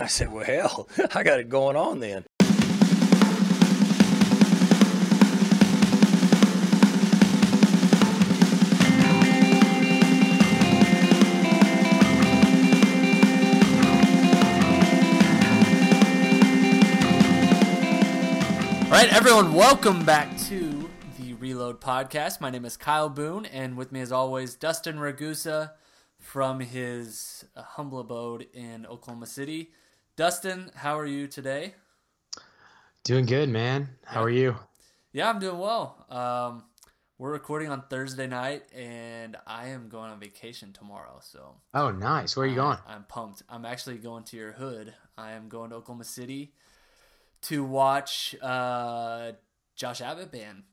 I said, well, hell, I got it going on then. All right, everyone, welcome back to the Reload Podcast. My name is Kyle Boone, and with me, as always, Dustin Ragusa from his uh, humble abode in Oklahoma City. Dustin, how are you today? Doing good, man. How are you? Yeah, I'm doing well. Um, we're recording on Thursday night, and I am going on vacation tomorrow. So, Oh, nice. Where are you going? I, am pumped. I'm actually going to your hood. I am going to Oklahoma City to watch uh, Josh Abbott band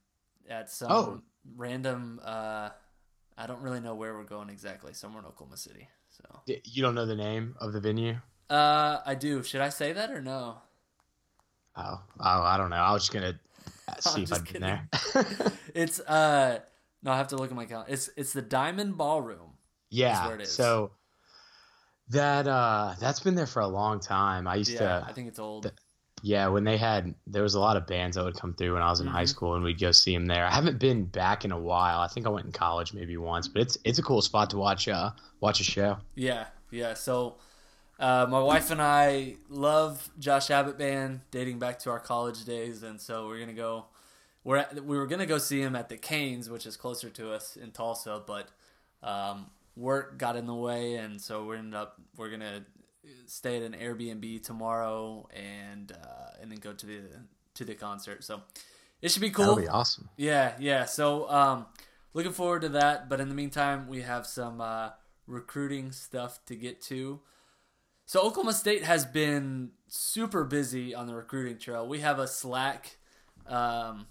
at some Oh. random. Uh, I don't really know where we're going exactly. Somewhere in Oklahoma City. So, You don't know the name of the venue? Uh, I do. Should I say that or no? Oh, oh, I don't know. I was just gonna see I'm if I'd been there. It's uh, no, I have to look at my calendar. It's it's the Diamond Ballroom. yeah. where it is. So that uh, that's been there for a long time. I used Yeah, to, I think it's old. th- yeah, when they had there was a lot of bands that would come through when I was in high Mhm. school, and we'd go see them there. I haven't been back in a while. I think I went in college maybe once, but it's it's a cool spot to watch uh watch a show. Yeah, yeah. So, uh, my wife and I love Josh Abbott band, dating back to our college days, and so we're gonna go. We're at, we were gonna go see him at the Cain's, which is closer to us in Tulsa, but um, work got in the way, and so we ended up we're gonna stay at an Airbnb tomorrow, and uh, and then go to the to the concert. So it should be cool. That'll be awesome. Yeah, yeah. So, um, looking forward to that. But in the meantime, we have some uh, recruiting stuff to get to. So, Oklahoma State has been super busy on the recruiting trail. We have a Slack. Um,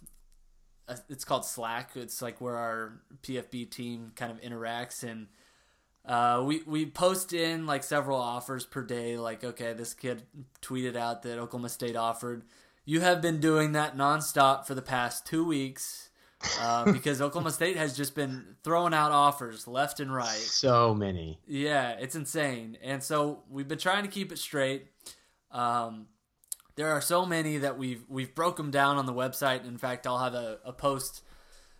it's called Slack. It's like where our PFB team kind of interacts and. Uh, we we post in like several offers per day. Like, okay, this kid tweeted out that Oklahoma State offered. You have been doing that nonstop for the past two weeks uh, because Oklahoma State has just been throwing out offers left and right. So many. Yeah, it's insane. And so we've been trying to keep it straight. Um, there are so many that we've we've broke them down on the website. In fact, I'll have a, a post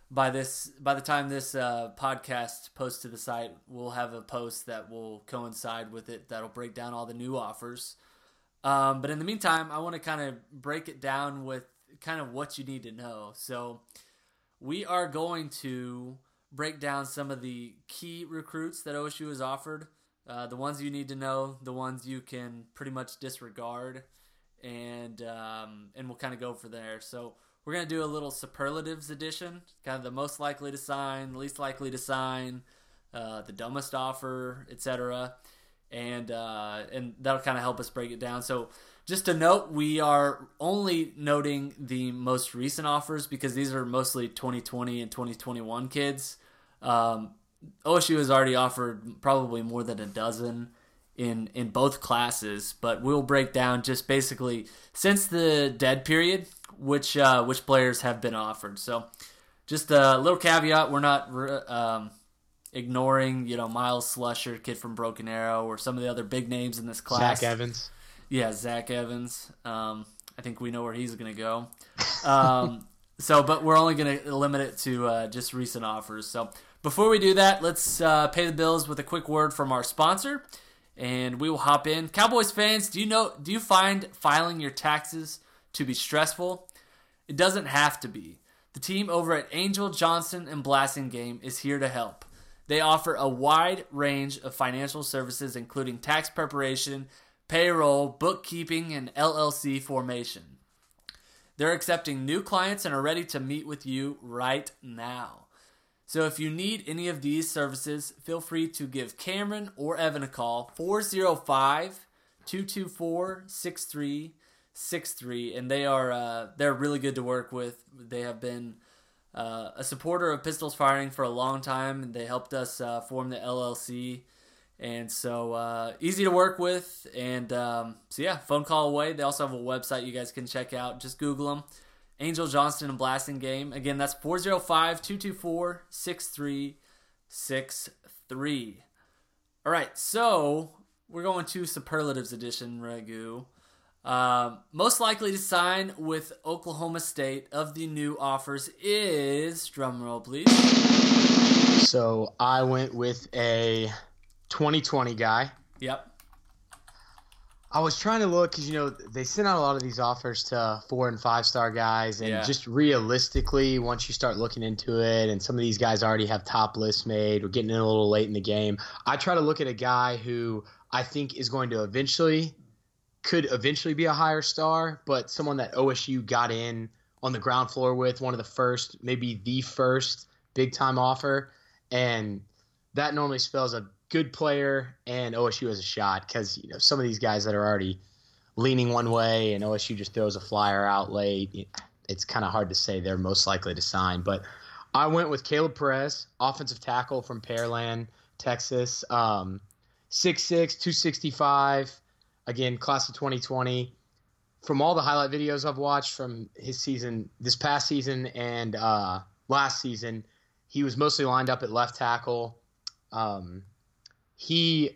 by this by the time this uh, podcast posts to the site. We'll have a post that will coincide with it that'll break down all the new offers. Um, but in the meantime, I want to kind of break it down with kind of what you need to know. So we are going to break down some of the key recruits that OSU has offered, uh, the ones you need to know, the ones you can pretty much disregard, and um, and we'll kind of go for there. So we're gonna do a little superlatives edition, kind of the most likely to sign, least likely to sign, uh, the dumbest offer, etc. And uh, and that'll kind of help us break it down. So just to note, we are only noting the most recent offers because these are mostly 2020 and 2021 kids. Um, OSU has already offered probably more than a dozen in in both classes, but we'll break down just basically since the dead period which uh, which players have been offered. So just a little caveat: we're not um, ignoring you know Miles Slusher, kid from Broken Arrow, or some of the other big names in this class. Zach Evans. Yeah, Zach Evans. Um, I think we know where he's going to go. Um, so, but we're only going to limit it to uh, just recent offers. So, before we do that, let's uh, pay the bills with a quick word from our sponsor, and we will hop in. Cowboys fans, do you know? Do you find filing your taxes to be stressful? It doesn't have to be. The team over at Angel Johnston and Blasingame is here to help. They offer a wide range of financial services, including tax preparation, payroll, bookkeeping, and LLC formation. They're accepting new clients and are ready to meet with you right now. So if you need any of these services, feel free to give Cameron or Evan a call 405 224 6363 and they are uh, they're really good to work with. They have been uh, a supporter of Pistols Firing for a long time they helped us uh, form the LLC and so uh, easy to work with. And um, so yeah phone call away. They also have a website you guys can check out. Just google them angel johnston and Blasingame. Again that's 405-224-6363 all right so we're going to superlatives edition, Ragu. Um, most likely to sign with Oklahoma State of the new offers is drumroll, please. So I went with a 2020 guy. Yep. I was trying to look because you know they send out a lot of these offers to four and five star guys, and Yeah. just realistically, once you start looking into it, and some of these guys already have top lists made, we're getting in a little late in the game. I try to look at a guy who I think is going to eventually, could eventually be a higher star, but someone that OSU got in on the ground floor with, one of the first, maybe the first big time offer, and that normally spells a good player and OSU has a shot because you know some of these guys that are already leaning one way and OSU just throws a flyer out late. It's kind of hard to say they're most likely to sign, but I went with Caleb Perez, offensive tackle from Pearland, Texas, um, 6'6", 265, again class of 2020. From all the highlight videos I've watched from his season, this past season and uh, last season, he was mostly lined up at left tackle. Um, he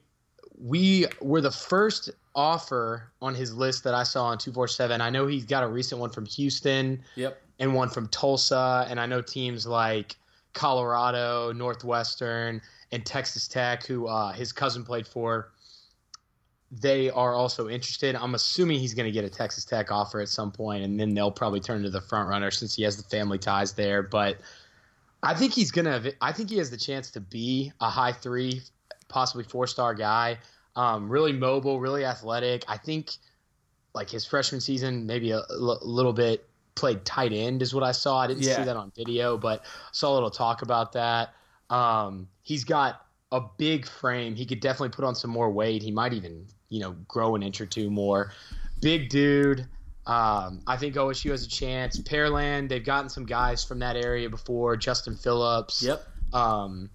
we were the first offer on his list that I saw on 247. I know he's got a recent one from Houston Yep. and one from Tulsa, and I know teams like Colorado, Northwestern, and Texas Tech, who uh, his cousin played for. They are also interested. I'm assuming he's going to get a Texas Tech offer at some point, and then they'll probably turn to the front runner since he has the family ties there. But I think he's gonna. I think he has the chance to be a high three, possibly four star guy. Um, really mobile, really athletic. I think like his freshman season, maybe a l- little bit played tight end is what I saw. I didn't Yeah. see that on video, but saw a little talk about that. Um, he's got a big frame. He could definitely put on some more weight. He might even, you know, grow an inch or two more. Big dude. Um, I think OSU has a chance. Pearland, they've gotten some guys from that area before. Justin Phillips. Yep. Um,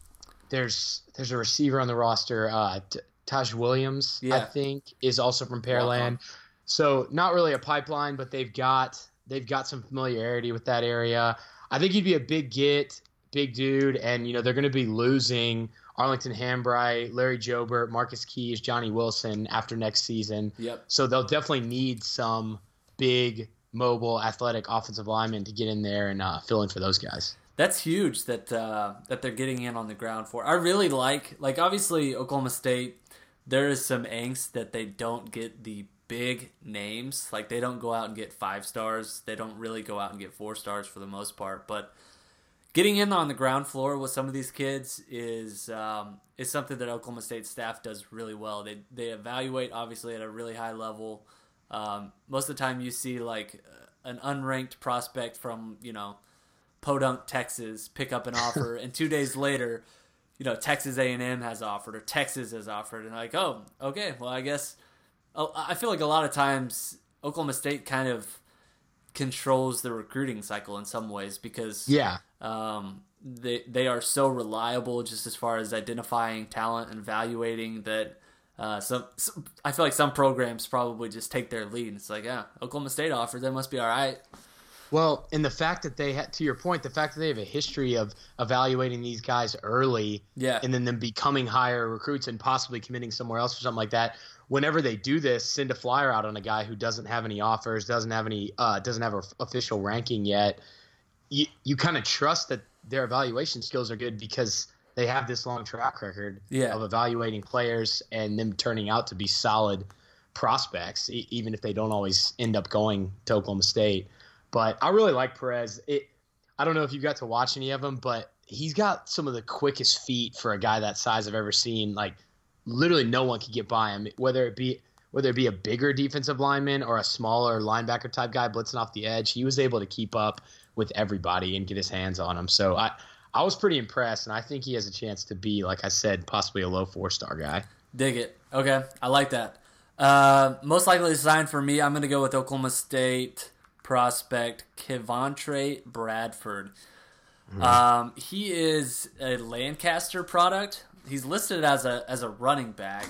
there's there's a receiver on the roster, uh, T- Taj Williams, I think, is also from. Pearland. So not really a pipeline, but they've got they've got some familiarity with that area. I think he'd be a big get, big dude, and you know they're going to be losing Arlington Hambright, Larry Jobert, Marcus Keyes, Johnny Wilson after next season. Yep. So they'll definitely need some big, mobile, athletic offensive linemen to get in there and uh, fill in for those guys. That's huge that uh, that they're getting in on the ground for. I really like like obviously Oklahoma State. There is some angst that they don't get the big names. Like they don't go out and get five stars. They don't really go out and get four stars for the most part. But getting in on the ground floor with some of these kids is um, is something that Oklahoma State staff does really well. They they evaluate obviously at a really high level. Um, most of the time, you see like an unranked prospect from you know Podunk, Texas, pick up an offer, and two days later, you know Texas A and M has offered or Texas has offered, and like, oh, okay, well, I guess. Oh, I feel like a lot of times Oklahoma State kind of controls the recruiting cycle in some ways because Yeah, um, they they are so reliable just as far as identifying talent and evaluating that. Uh, some, some I feel like some programs probably just take their lead. And It's like, yeah, Oklahoma State offered, that must be all right. Well, and the fact that they had, to your point, the fact that they have a history of evaluating these guys early, Yeah. and then them becoming higher recruits and possibly committing somewhere else or something like that. Whenever they do this, send a flyer out on a guy who doesn't have any offers, doesn't have any, uh, doesn't have an official ranking yet. You you kind of trust that their evaluation skills are good because they have this long track record Yeah. of evaluating players and them turning out to be solid prospects, e- even if they don't always end up going to Oklahoma State. But I really like Perez. It, I don't know if you got to watch any of them, but he's got some of the quickest feet for a guy that size I've ever seen. Like literally, no one could get by him. Whether it be whether it be a bigger defensive lineman or a smaller linebacker type guy blitzing off the edge, he was able to keep up with everybody and get his hands on him. So I. I was pretty impressed, and I think he has a chance to be, like I said, possibly a low four star guy. Dig it. Okay, I like that. Uh, most likely sign for me, I'm going to go with Oklahoma State prospect Kevontre Bradford. Um, he is a Lancaster product. He's listed as a as a running back.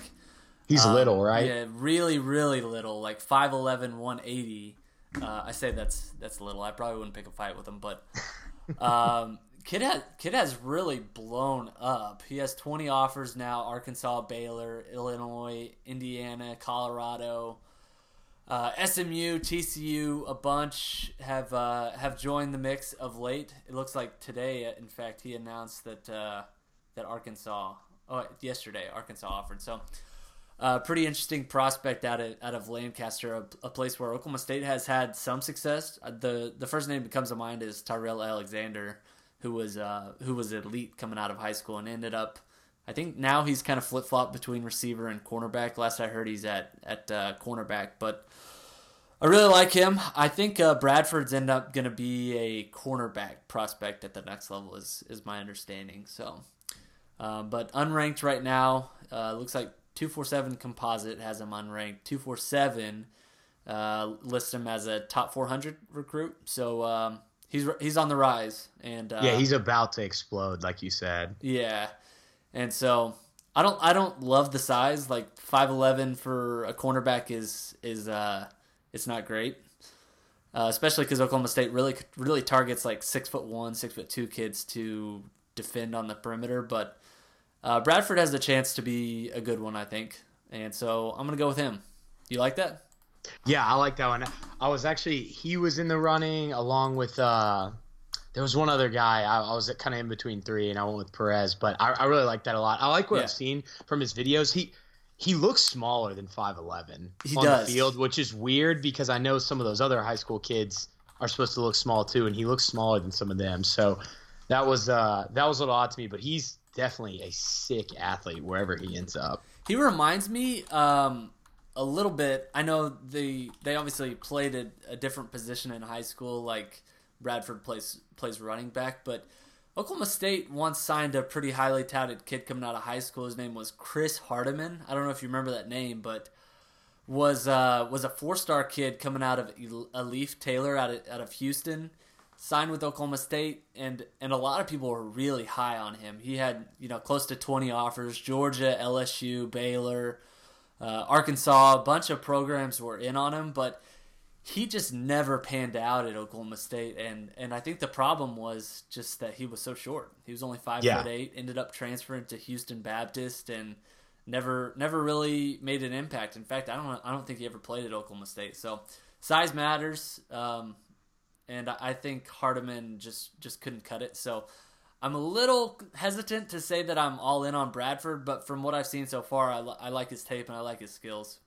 He's Um, little, right? Yeah, really, really little, like 5'11", 180. Uh, I say that's that's little. I probably wouldn't pick a fight with him, but um, Kid has kid has really blown up. He has 20 offers now: Arkansas, Baylor, Illinois, Indiana, Colorado, uh, SMU, TCU. A bunch have uh, have joined the mix of late. It looks like today, in fact, he announced that uh, that Arkansas. Oh, yesterday Arkansas offered. So. Uh, pretty interesting prospect out of out of Lancaster, a, a, place where Oklahoma State has had some success. Uh, the the first name that comes to mind is Tyrell Alexander, who was uh, who was elite coming out of high school and ended up. I think now he's kind of flip flop between receiver and cornerback. Last I heard, he's at at uh, cornerback, but I really like him. I think uh, Bradford's end up going to be a cornerback prospect at the next level, is is my understanding. So, uh, but unranked right now, uh, looks like 247 composite has him unranked. 247 uh, lists him as a top 400 recruit. So um, he's he's on the rise, and uh, yeah, he's about to explode, like you said. Yeah, and so I don't I don't love the size. Like 5'11 for a cornerback is is uh it's not great. Uh, especially because Oklahoma State really really targets like six foot one, six foot two kids to defend on the perimeter, but uh, Bradford has the chance to be a good one, I think, and so I'm gonna go with him. You like that? Yeah, I like that one. I was actually he was in the running along with uh there was one other guy. I, I was kind of in between three, and I went with Perez, but I, I really like that a lot. I like what Yeah. I've seen from his videos. He he looks smaller than five eleven He on does. the field, which is weird because I know some of those other high school kids are supposed to look small too, and he looks smaller than some of them. So that was uh that was a little odd to me, but he's definitely a sick athlete wherever he ends up. He reminds me um, a little bit. I know they they obviously played a, a different position in high school, like Bradford plays plays running back, but Oklahoma State once signed a pretty highly touted kid coming out of high school. His name was Chris Hardiman. I don't know if you remember that name, but was uh, was a four star kid coming out of Alief Taylor out of, out of Houston. Signed with Oklahoma State, and and a lot of people were really high on him. He had you know close to twenty offers. Georgia, LSU, Baylor, uh, Arkansas, a bunch of programs were in on him, but he just never panned out at Oklahoma State, and and I think the problem was just that he was so short. He was only five Yeah. foot eight. Ended up transferring to Houston Baptist, and never never really made an impact. In fact, I don't I don't think he ever played at Oklahoma State. So size matters, um, and I think Hardiman just just couldn't cut it. So. I'm a little hesitant to say that I'm all in on Bradford, but from what I've seen so far, I, li- I like his tape and I like his skills.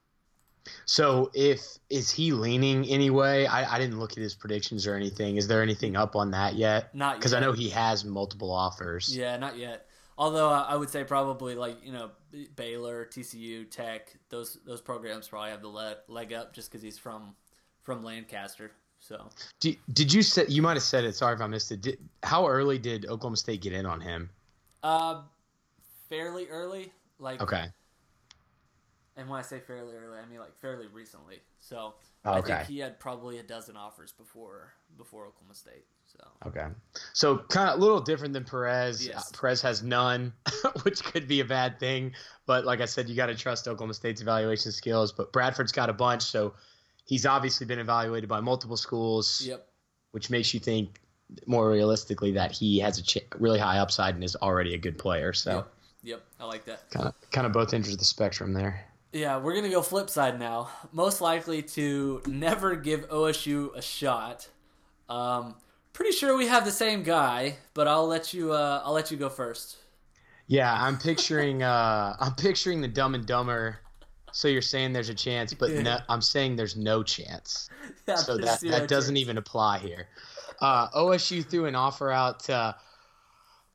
So if is he leaning anyway? I, I didn't look at his predictions or anything. Is there anything up on that yet? Not Because I know he has multiple offers. Yeah, not yet. Although I I would say probably like you know Baylor, TCU, Tech, those those programs probably have the leg, leg up just because he's from from Lancaster. So Did, did you say you might have said it? Sorry if I missed it. Did, how early did Oklahoma State get in on him? uh, fairly early, like Okay. And when I say fairly early, I mean like fairly recently. So Oh, I think he had probably a dozen offers before before Oklahoma State. So Okay. So kind of a little different than Perez. Yes. Uh, Perez has none, which could be a bad thing. But like I said, you got to trust Oklahoma State's evaluation skills. But Bradford's got a bunch, so he's obviously been evaluated by multiple schools, yep, which makes you think more realistically that he has a ch- really high upside and is already a good player. So yep, yep. I like that. kind of kind of both ends of the spectrum there. Yeah, we're gonna go flip side now. Most likely to never give OSU a shot. Um, pretty sure we have the same guy, but I'll let you. Uh, I'll let you go first. Yeah, I'm picturing uh I'm picturing the Dumb and Dumber. So you're saying there's a chance, but no, I'm saying there's no chance. Yeah, So that, that doesn't chance. even apply here. Uh, OSU threw an offer out to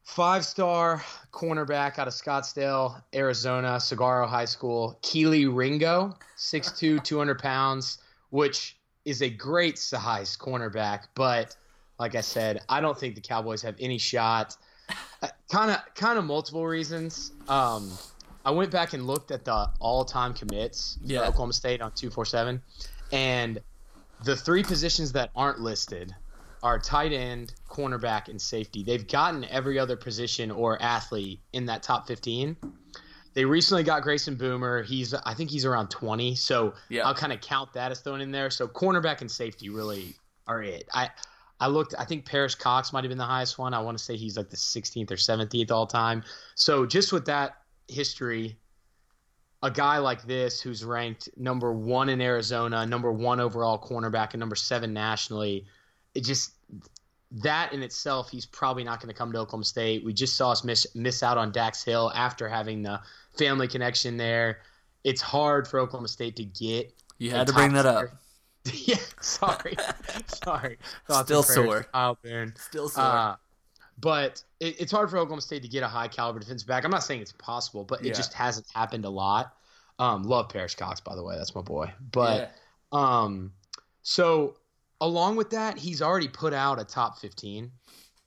five star cornerback out of Scottsdale, Arizona, Saguaro High School, Kelee Ringo, 6'2, 200 pounds, which is a great size cornerback. But like I said, I don't think the Cowboys have any shot. Kind of, kind of multiple reasons. Um, I went back and looked at the all-time commits Yeah. for Oklahoma State on 247, and the three positions that aren't listed are tight end, cornerback, and safety. They've gotten every other position or athlete in that top 15. They recently got Grayson Boomer. He's I think he's around 20, so Yeah. I'll kind of count that as thrown in there. So cornerback and safety really are it. I I looked. I think Parrish Cox might have been the highest one. I want to say he's like the 16th or 17th all time. So just with that history, a guy like this who's ranked number one in Arizona, number one overall cornerback, and number seven nationally, it just that in itself, he's probably not going to come to Oklahoma State. We just saw us miss miss out on Dax Hill after having the family connection there. It's hard for Oklahoma State to get. You had to bring that up. yeah, sorry, sorry. Thoughts Still sore. Kyle Barron. Still sore. Uh, but it, it's hard for Oklahoma State to get a high caliber defense back. I'm not saying it's possible, but Yeah. it just hasn't happened a lot. Um, love Parrish Cox, by the way. That's my boy. But Yeah. um, so along with that, he's already put out a top 15,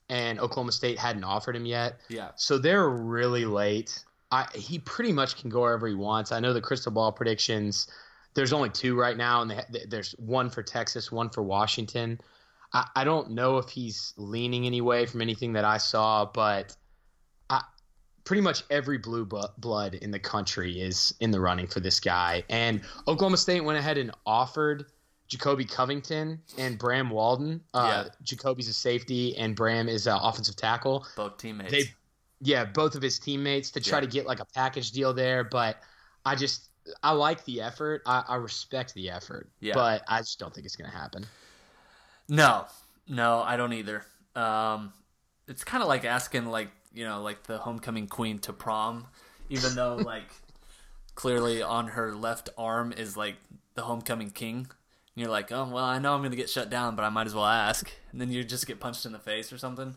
and Oklahoma State hadn't offered him yet. yeah, So they're really late. I, he pretty much can go wherever he wants. I know the crystal ball predictions. There's only two right now, and they, there's one for Texas, one for Washington. I, I don't know if he's leaning any way from anything that I saw, but I, pretty much every blue blood in the country is in the running for this guy. And Oklahoma State went ahead and offered Jacoby Covington and Bram Walden. Uh, Yeah. Jacoby's a safety, and Bram is an offensive tackle both teammates. they yeah both of his teammates to try Yeah. to get like a package deal there but i just i like the effort i, I respect the effort Yeah. but i just don't think it's gonna happen No, no, I don't either. Um, it's kind of like asking like you know like the homecoming queen to prom, even though like clearly on her left arm is like the homecoming king. And you're like, oh well, I know I'm gonna get shut down, but I might as well ask. And then you just get punched in the face or something.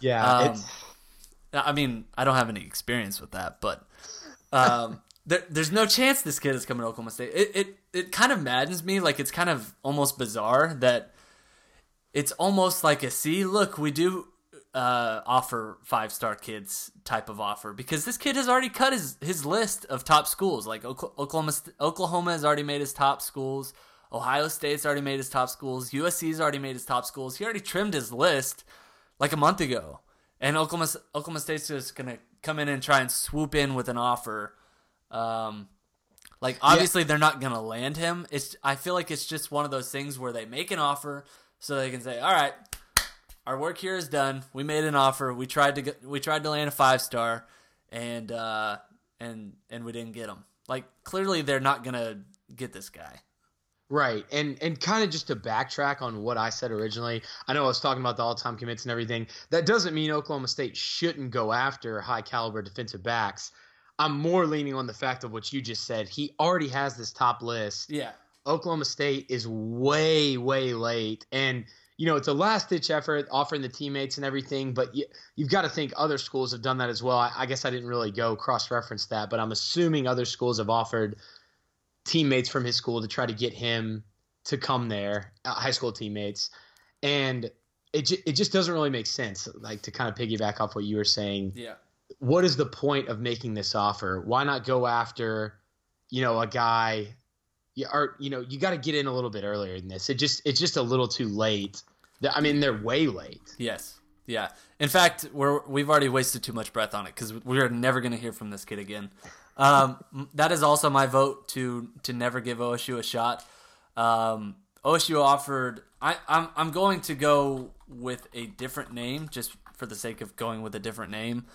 yeah Um, it's, I mean, I don't have any experience with that, but um, there, there's no chance this kid is coming to Oklahoma State. It, it it kind of maddens me. Like it's kind of almost bizarre that it's almost like a see. Look, we do uh, offer five star kids type of offer because this kid has already cut his his list of top schools. Like Oklahoma Oklahoma has already made his top schools. Ohio State's already made his top schools. USC's already made his top schools. He already trimmed his list like a month ago. And Oklahoma Oklahoma State's just gonna come in and try and swoop in with an offer. Um, like obviously they're not gonna land him. It's I feel like it's just one of those things where they make an offer so they can say, all right, our work here is done. We made an offer. We tried to get, we tried to land a five star, and uh, and and we didn't get him. Like clearly they're not gonna get this guy. Right and and kind of just to backtrack on what i said originally i know i was talking about the all-time commits and everything that doesn't mean oklahoma state shouldn't go after high caliber defensive backs i'm more leaning on the fact of what you just said he already has this top list Yeah. Oklahoma State is way, way late. And, you know, it's a last ditch effort offering the teammates and everything, but you, you've got to think other schools have done that as well. I, I guess I didn't really go cross reference that, but I'm assuming other schools have offered teammates from his school to try to get him to come there, uh, high school teammates. And it, it just doesn't really make sense. Like to kind of piggyback off what you were saying, Yeah. what is the point of making this offer? Why not go after, you know, a guy, you or you know, you got to get in a little bit earlier than this. It just it's just a little too late. I mean, they're way late. Yes. Yeah. In fact, we're we've already wasted too much breath on it because we're never going to hear from this kid again. Um, that is also my vote to to never give OSU a shot. Um, OSU offered. I, I'm I'm going to go with a different name just for the sake of going with a different name.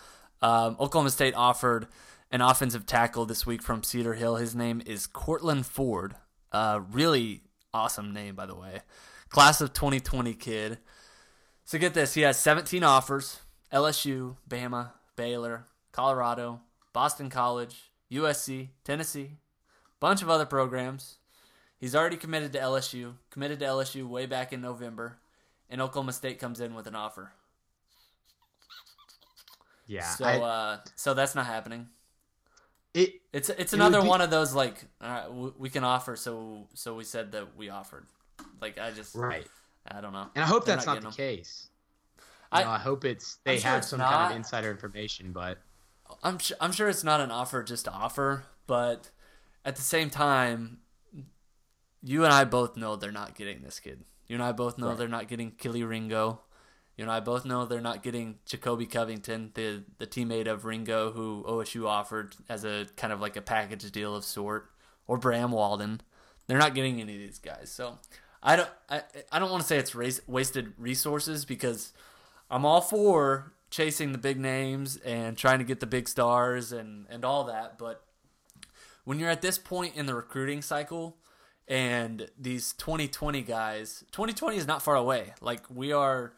Um, Oklahoma State offered an offensive tackle this week from Cedar Hill. His name is Courtland Ford. Uh, really awesome name, by the way. Class of 2020 kid. So get this, he has 17 offers: LSU, Bama, Baylor, Colorado, Boston College, USC, Tennessee, bunch of other programs. He's already committed to LSU, committed to LSU way back in November, and Oklahoma State comes in with an offer. Yeah. So I- uh, so that's not happening. it It's it's another would be- one of those like all right, w- we can offer, so so we said that we offered. Like I just right. I don't know. And I hope They're that's not not, the getting case. I- know, I hope it's they I'm sure have it's some kind of insider information, but I'm su- I'm sure it's not an offer just to offer, but at the same time, you and I both know they're not getting this kid. You and I both know Right. they're not getting Kelee Ringo. You and I both know they're not getting Jacoby Covington, the the teammate of Ringo, who OSU offered as a kind of like a package deal of sort, or Bram Walden. They're not getting any of these guys. So I don't I, I don't want to say it's race, wasted resources because I'm all for chasing the big names and trying to get the big stars and and all that, but when you're at this point in the recruiting cycle and these 2020 guys, 2020 is not far away. Like we are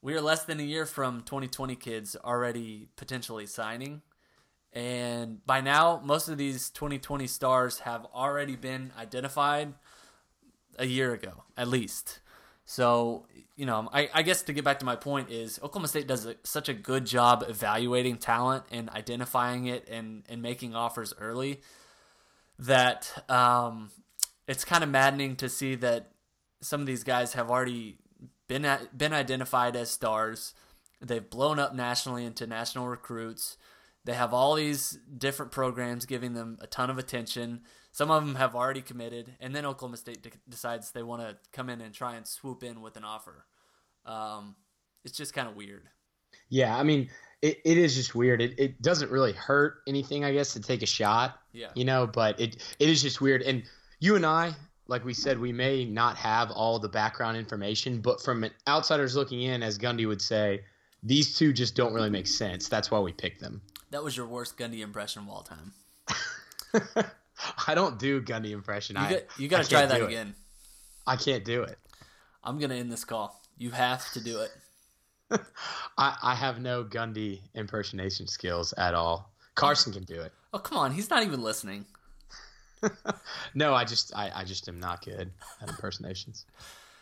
we are less than a year from 2020 kids already potentially signing. And by now, most of these 2020 stars have already been identified a year ago, at least. So, you know, I, I guess to get back to my point is Oklahoma State does a, such a good job evaluating talent and identifying it and, and making offers early that um, it's kind of maddening to see that some of these guys have already been at, been identified as stars. They've blown up nationally into national recruits. They have all these different programs giving them a ton of attention. Some of them have already committed, and then Oklahoma State de- decides they want to come in and try and swoop in with an offer. Um, it's just kind of weird. Yeah, I mean, it, it is just weird. It, it doesn't really hurt anything, I guess, to take a shot. Yeah. You know, but it it is just weird. And you and I, like we said, we may not have all the background information, but from an outsiders looking in, as Gundy would say, these two just don't really make sense. That's why we picked them. That was your worst Gundy impression of all time. I don't do Gundy impression. You I got, you got to try that it. again. I can't do it. I'm gonna end this call. You have to do it. I, I have no Gundy impersonation skills at all. Carson can do it. Oh come on, he's not even listening. No, I just I, I just am not good at impersonations.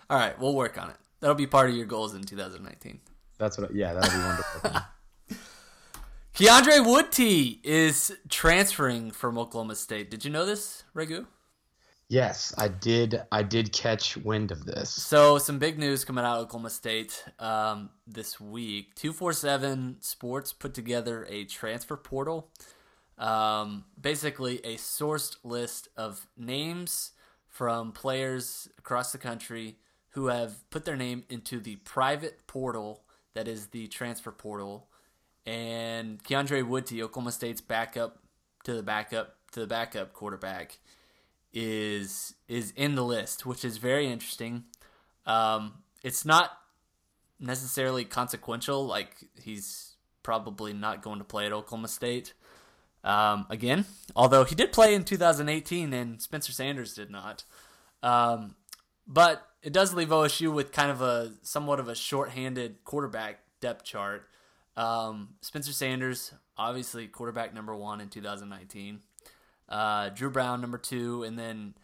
All right, we'll work on it. That'll be part of your goals in 2019. That's what. Yeah, that'll be wonderful. Keondre Wudtee is transferring from Oklahoma State. Did you know this, Regu? yes, I did. I did catch wind of this. So, some big news coming out of Oklahoma State um, this week. 247 Sports put together a transfer portal. Um, basically, a sourced list of names from players across the country who have put their name into the private portal that is the transfer portal. And Keondre Wudtee, Oklahoma State's backup to the backup to the backup quarterback, is is in the list, which is very interesting. Um, it's not necessarily consequential. Like he's probably not going to play at Oklahoma State um, again, although he did play in 2018 and Spencer Sanders did not. Um, but it does leave OSU with kind of a somewhat of a short-handed quarterback depth chart. Um, Spencer Sanders, obviously quarterback number one in 2019. Uh, Drew Brown, number two, and then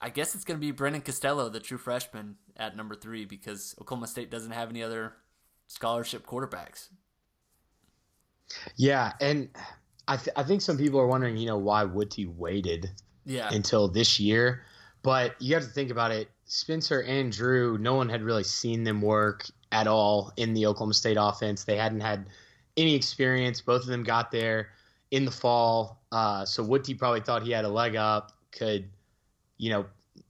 I guess it's going to be Brendan Costello, the true freshman, at number three because Oklahoma State doesn't have any other scholarship quarterbacks. Yeah, and I th- I think some people are wondering, you know, why Wudtee waited Yeah, until this year, but you have to think about it. Spencer and Drew, no one had really seen them work at all in the Oklahoma State offense. They hadn't had any experience. Both of them got there in the fall, uh, so Wudtee probably thought he had a leg up, could, you know,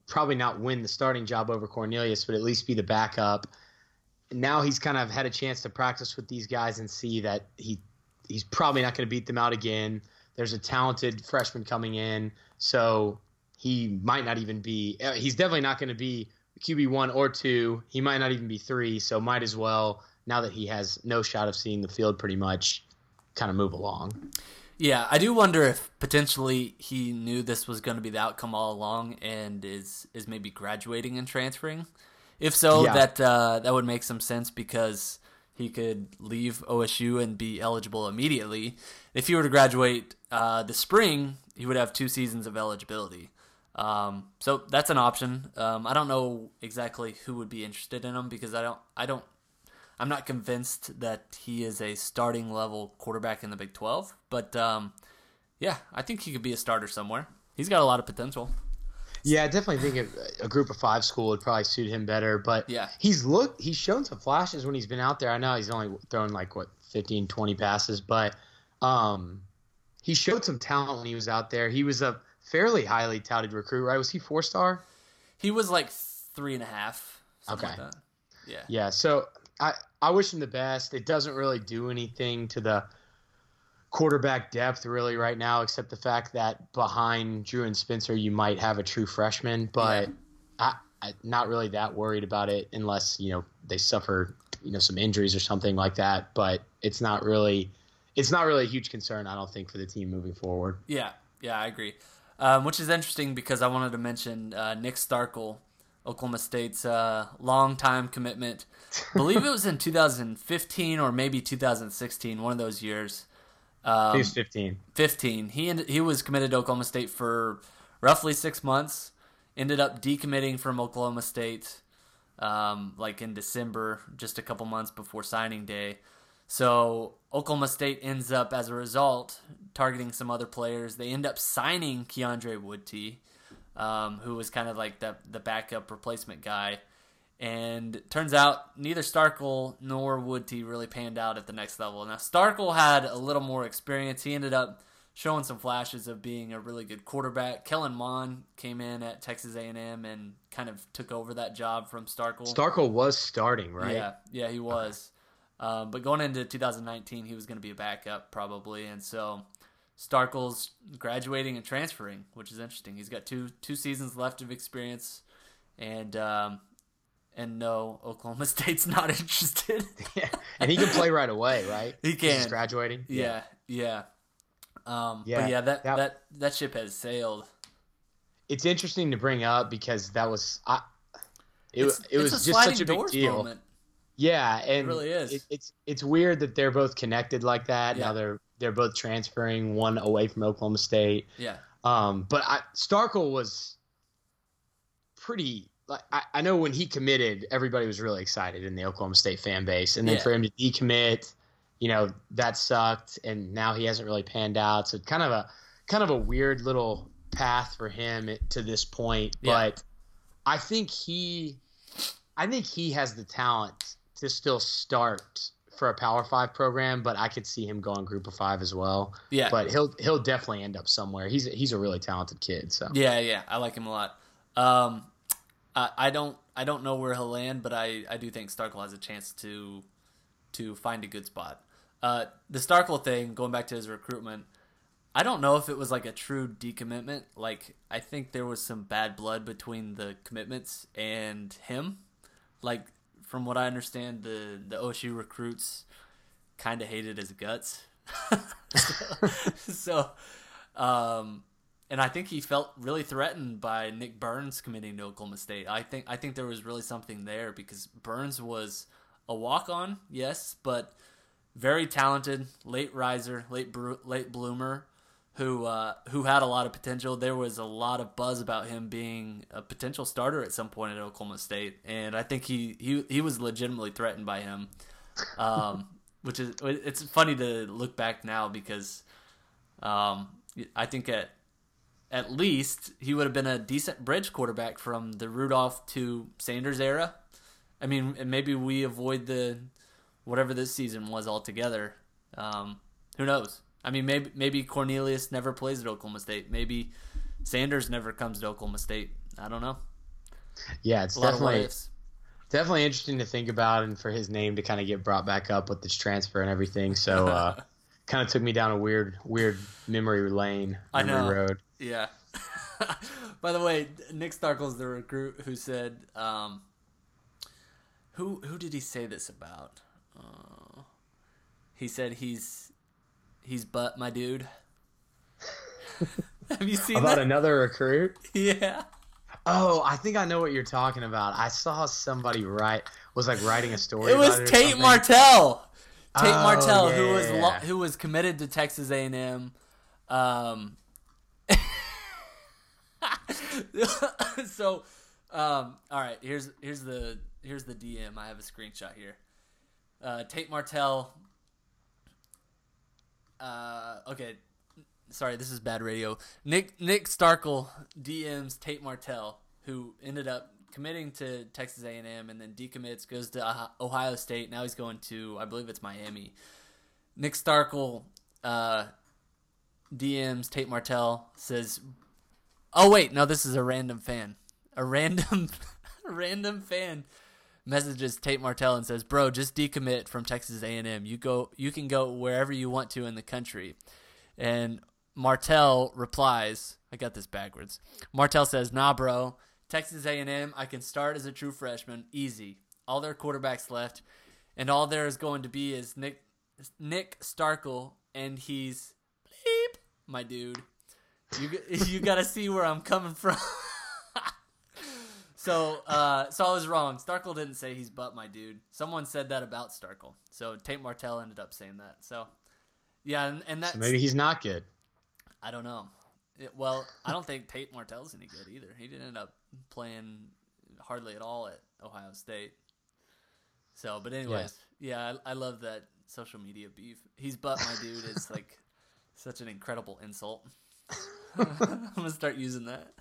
probably not win the starting job over Cornelius, but at least be the backup. Now he's kind of had a chance to practice with these guys and see that he he's probably not going to beat them out again. There's a talented freshman coming in, so he might not even be. uh, He's definitely not going to be QB one or two. He might not even be three. So might as well now that he has no shot of seeing the field, pretty much, kind of move along. Yeah, I do wonder if potentially he knew this was going to be the outcome all along and is is maybe graduating and transferring. If so, Yeah. that uh, that would make some sense because he could leave OSU and be eligible immediately. If he were to graduate uh, this spring, he would have two seasons of eligibility. Um, so that's an option. Um, I don't know exactly who would be interested in him because I don't I don't I'm not convinced that he is a starting level quarterback in the Big 12, but um, yeah, I think he could be a starter somewhere. He's got a lot of potential. Yeah, I definitely think a, a group of five school would probably suit him better. But Yeah. he's looked, he's shown some flashes when he's been out there. I know he's only thrown like what 15, 20 passes, but um, he showed some talent when he was out there. He was a fairly highly touted recruit, right? Was he four star? He was like three and a half. Okay. Like that. Yeah. Yeah. So I I wish him the best. It doesn't really do anything to the quarterback depth really right now, except the fact that behind Drew and Spencer you might have a true freshman. But I I, not really that worried about it unless you know they suffer you know some injuries or something like that. But it's not really it's not really a huge concern. I don't think for the team moving forward. Yeah, yeah, I agree. Um, which is interesting because I wanted to mention uh, Nick Starkel, Oklahoma State's uh, longtime commitment. I believe it was in 2015 or maybe 2016, one of those years. Um, he was 15. 15. He ended, he was committed to Oklahoma State for roughly six months. Ended up decommitting from Oklahoma State, um, like in December, just a couple months before signing day. So Oklahoma State ends up, as a result, targeting some other players. They end up signing Keondre Wudtee, um, who was kind of like the the backup replacement guy. And turns out neither Starkel nor Wudtee really panned out at the next level. Now Starkel had a little more experience. He ended up showing some flashes of being a really good quarterback. Kellen Mond came in at Texas A&M and kind of took over that job from Starkel. Starkel was starting, right? Yeah, yeah, he was. Um, but going into 2019, he was going to be a backup probably, and so Starkel's graduating and transferring, which is interesting. He's got two two seasons left of experience, and um, and no, Oklahoma State's not interested. yeah, and he can play right away, right? He can. He's graduating. Yeah, yeah. Um, Yeah, but yeah, that, that- that that ship has sailed. It's interesting to bring up because that was I. It, It's, it was just such a big deal. moment. Yeah, and really is. It, it's it's weird that they're both connected like that. Yeah. Now they're they're both transferring one away from Oklahoma State. Yeah, Um, but I, Starkel was pretty. Like I, I know when he committed, everybody was really excited in the Oklahoma State fan base, and then Yeah. for him to decommit, you know, that sucked, and now he hasn't really panned out. So kind of a kind of a weird little path for him to this point. Yeah. But I think he, I think he has the talent to still start for a Power Five program, but I could see him going Group of Five as well yeah, but he'll he'll definitely end up somewhere. He's he's a really talented kid. So yeah, yeah. I like him a lot. Um, I, I don't I don't know where he'll land, but I, I do think Starkel has a chance to to find a good spot. Uh, the Starkel thing, going back to his recruitment, I don't know if it was like a true decommitment. Like I think there was some bad blood between the commitments and him. Like from what I understand, the the OSU recruits kind of hated his guts. so, um, and I think he felt really threatened by Nick Burns committing to Oklahoma State. I think I think there was really something there because Burns was a walk on, yes, but very talented, late riser, late bro- late bloomer, who uh, who had a lot of potential. There was a lot of buzz about him being a potential starter at some point at Oklahoma State, and I think he he, he was legitimately threatened by him. Um, which is it's funny to look back now because um, I think at at least he would have been a decent bridge quarterback from the Rudolph to Sanders era. I mean, maybe we avoid the whatever this season was altogether. Um, who knows? I mean, maybe maybe Cornelius never plays at Oklahoma State. Maybe Sanders never comes to Oklahoma State. I don't know. yeah, it's A lot of what definitely definitely interesting to think about, and for his name to kind of get brought back up with this transfer and everything. So uh, kind of took me down a weird weird memory lane, I know. road. Yeah. By the way, Nick Starkel's the recruit who said, um, "Who who did he say this about?" Uh, he said he's he's butt my dude. Have you seen About that? another recruit. yeah. Oh, I think I know what you're talking about. I saw somebody write was like writing a story. It was about or Tate. Martell. Tate Oh, Martell, yeah, who was lo- who was committed to Texas A and M. Um, so, um, all right. Here's here's the here's the DM. I have a screenshot here. Uh, Tate Martell. Uh, okay, sorry, this is bad radio. Nick Nick Starkel DMs Tate Martell, who ended up committing to Texas A&M and then decommits, goes to Ohio State. Now he's going to, I believe it's Miami. Nick Starkel uh, DMs Tate Martell says, "Oh wait, no, this is a random fan. A random, random fan." Messages Tate Martell and says, "Bro, just decommit from Texas A&M. You go, you can go wherever you want to in the country." And Martell replies, "I got this backwards." Martell says, "Nah, bro, Texas A&M, I can start as a true freshman, easy. All their quarterbacks left, and all there is going to be is Nick Nick Starkel, and he's bleep, my dude. You you got to see where I'm coming from. so uh, so I was wrong. Starkel didn't say he's but my dude. Someone said that about Starkel. So Tate Martell ended up saying that. So yeah, and, and that's So maybe he's not good. I don't know. It- well, I don't think Tate Martell's any good either. He didn't end up playing hardly at all at Ohio State. So, but anyways, yeah, I, I love that social media beef. He's but my dude is like such an incredible insult. I'm gonna start using that.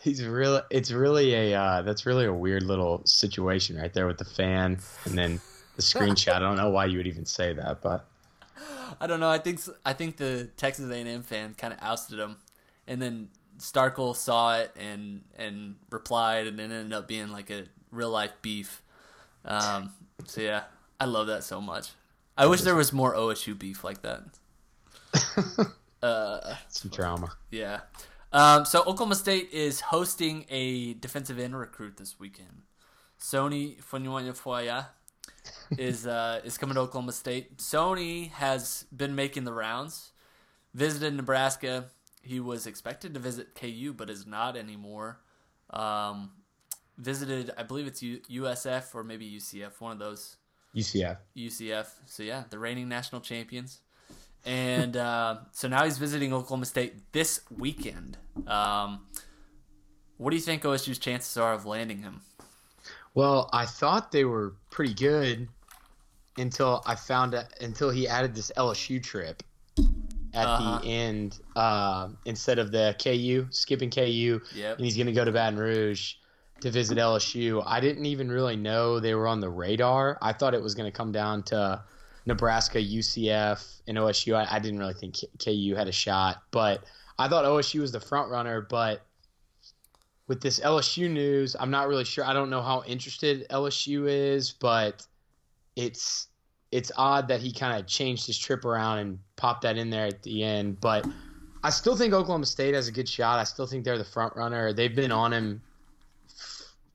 He's really. It's really a. Uh, that's really a weird little situation right there with the fan and then the screenshot. I don't know why you would even say that, but I don't know. I think I think the Texas A&M fan kind of ousted him, and then Starkel saw it and and replied, and then it ended up being like a real life beef. Um, so yeah, I love that so much. I wish there was more OSU beef like that. Uh, some drama. yeah. Um, so Oklahoma State is hosting a defensive end recruit this weekend. Soni Fonua is uh, is coming to Oklahoma State. Soni has been making the rounds. Visited Nebraska. He was expected to visit KU, but is not anymore. Um, visited, I believe it's U- USF or maybe UCF, one of those. UCF. UCF. So yeah, the reigning national champions. And uh, so now he's visiting Oklahoma State this weekend. Um, what do you think OSU's chances are of landing him? Well, I thought they were pretty good until I found out, until he added this LSU trip at Uh-huh. the end uh, instead of the KU, skipping KU, Yep. and he's going to go to Baton Rouge to visit LSU. I didn't even really know they were on the radar. I thought it was going to come down to Nebraska, UCF, and OSU. I, I didn't really think KU had a shot, but I thought OSU was the front runner. But with this LSU news, I'm not really sure. I don't know how interested LSU is, but it's it's odd that he kind of changed his trip around and popped that in there at the end. But I still think Oklahoma State has a good shot. I still think they're the front runner. They've been on him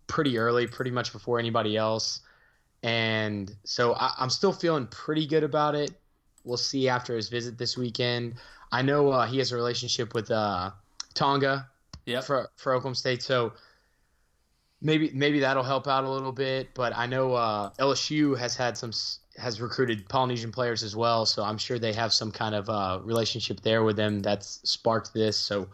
pretty early, pretty much before anybody else. And so I, I'm still feeling pretty good about it. We'll see after his visit this weekend. I know uh, he has a relationship with uh, Tonga Yep. for for Oklahoma State, so maybe maybe that'll help out a little bit. But I know uh, LSU has had some has recruited Polynesian players as well, so I'm sure they have some kind of uh, relationship there with them that's sparked this. So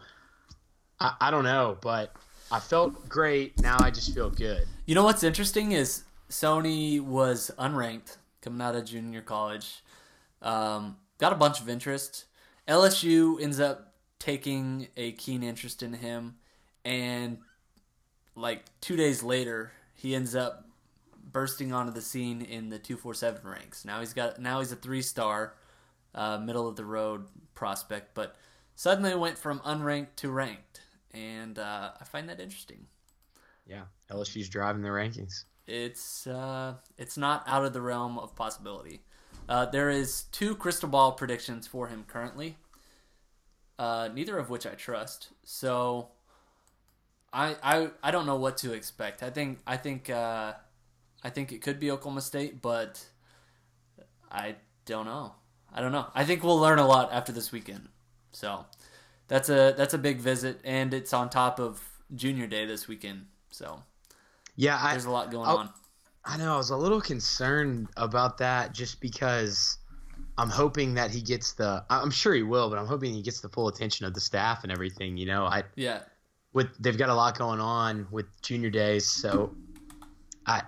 I, I don't know, but I felt great. Now I just feel good. You know what's interesting is Soni was unranked coming out of junior college. Um, got a bunch of interest. LSU ends up taking a keen interest in him, and like two days later, he ends up bursting onto the scene in the two four seven ranks. Now he's got now he's a three star, uh, middle of the road prospect, but suddenly went from unranked to ranked, and uh, I find that interesting Yeah, LSU's driving the rankings. It's uh, it's not out of the realm of possibility. Uh, there is two crystal ball predictions for him currently, uh, neither of which I trust. So I I I don't know what to expect. I think I think uh, I think it could be Oklahoma State, but I don't know. I don't know. I think we'll learn a lot after this weekend. So that's a that's a big visit, and it's on top of Junior Day this weekend. So Yeah, I, there's a lot going I'll- on. I know. I was a little concerned about that just because I'm hoping that he gets the. I'm sure he will, but I'm hoping he gets the full attention of the staff and everything. You know, I Yeah, with they've got a lot going on with junior days, so I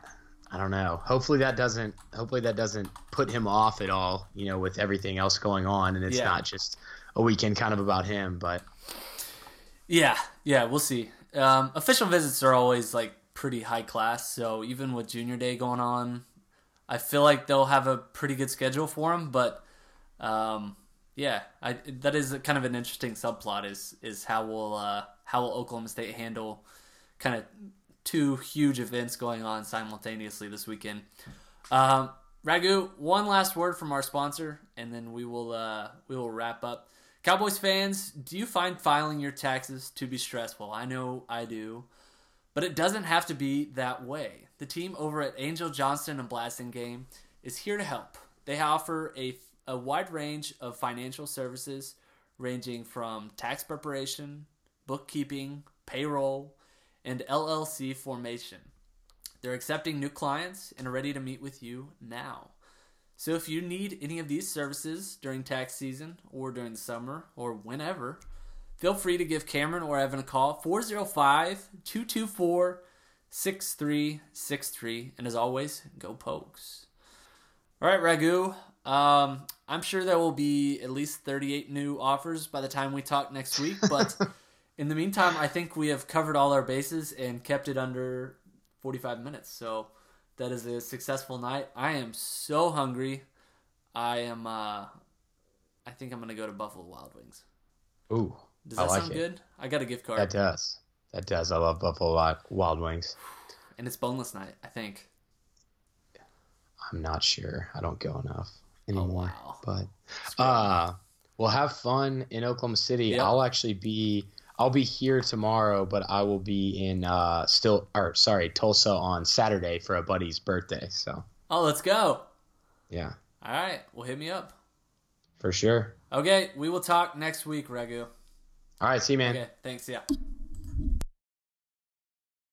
I don't know. Hopefully that doesn't. Hopefully that doesn't put him off at all. You know, with everything else going on, and it's Yeah. not just a weekend kind of about him. But Yeah, yeah, we'll see. Um, official visits are always like pretty high class, so even with Junior Day going on, I feel like they'll have a pretty good schedule for him. But um, yeah, I, that is kind of an interesting subplot. Is is how will uh, how will Oklahoma State handle kind of two huge events going on simultaneously this weekend? Um, Ragu, one last word from our sponsor, and then we will uh, we will wrap up. Cowboys fans, do you find filing your taxes to be stressful? I know I do. But it doesn't have to be that way. The team over at Angel Johnston and Blasingame is here to help. They offer a, a wide range of financial services ranging from tax preparation, bookkeeping, payroll, and LLC formation. They're accepting new clients and are ready to meet with you now. So if you need any of these services during tax season or during the summer or whenever, feel free to give Cameron or Evan a call 405 224 6363. And as always, go Pokes. All right, Ragu. Um, I'm sure there will be at least 38 new offers by the time we talk next week. But in the meantime, I think we have covered all our bases and kept it under 45 minutes. So that is a successful night. I am so hungry. I am. Uh, I think I'm gonna go to Buffalo Wild Wings. Ooh, Does that like sound it. good? I got a gift card, That does. That does. I love Buffalo Wild, Wings. and it's boneless night. I think. I'm not sure. I don't go enough Oh anymore. wow. But uh, we'll have fun in Oklahoma City. Yep. I'll actually be. I'll be here tomorrow, but I will be in uh, still or sorry Tulsa on Saturday for a buddy's birthday. So Oh, let's go. yeah, All right. Well, hit me up. for sure. Okay, we will talk next week, Ragu. All right, see you, man. Okay, thanks. Yeah.